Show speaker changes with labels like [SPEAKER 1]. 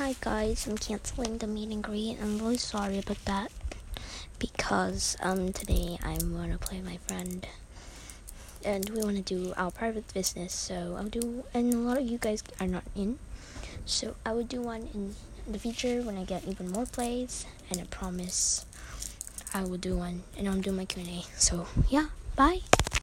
[SPEAKER 1] Hi guys, I'm canceling the meet and greet. I'm really sorry about that because um today I'm gonna play my friend and we want to do our private business. So I'll do, and a lot of you guys are not in, so I will do one in the future when I get even more plays. And I promise I will do one, and I'm doing my Q and A. So yeah, bye.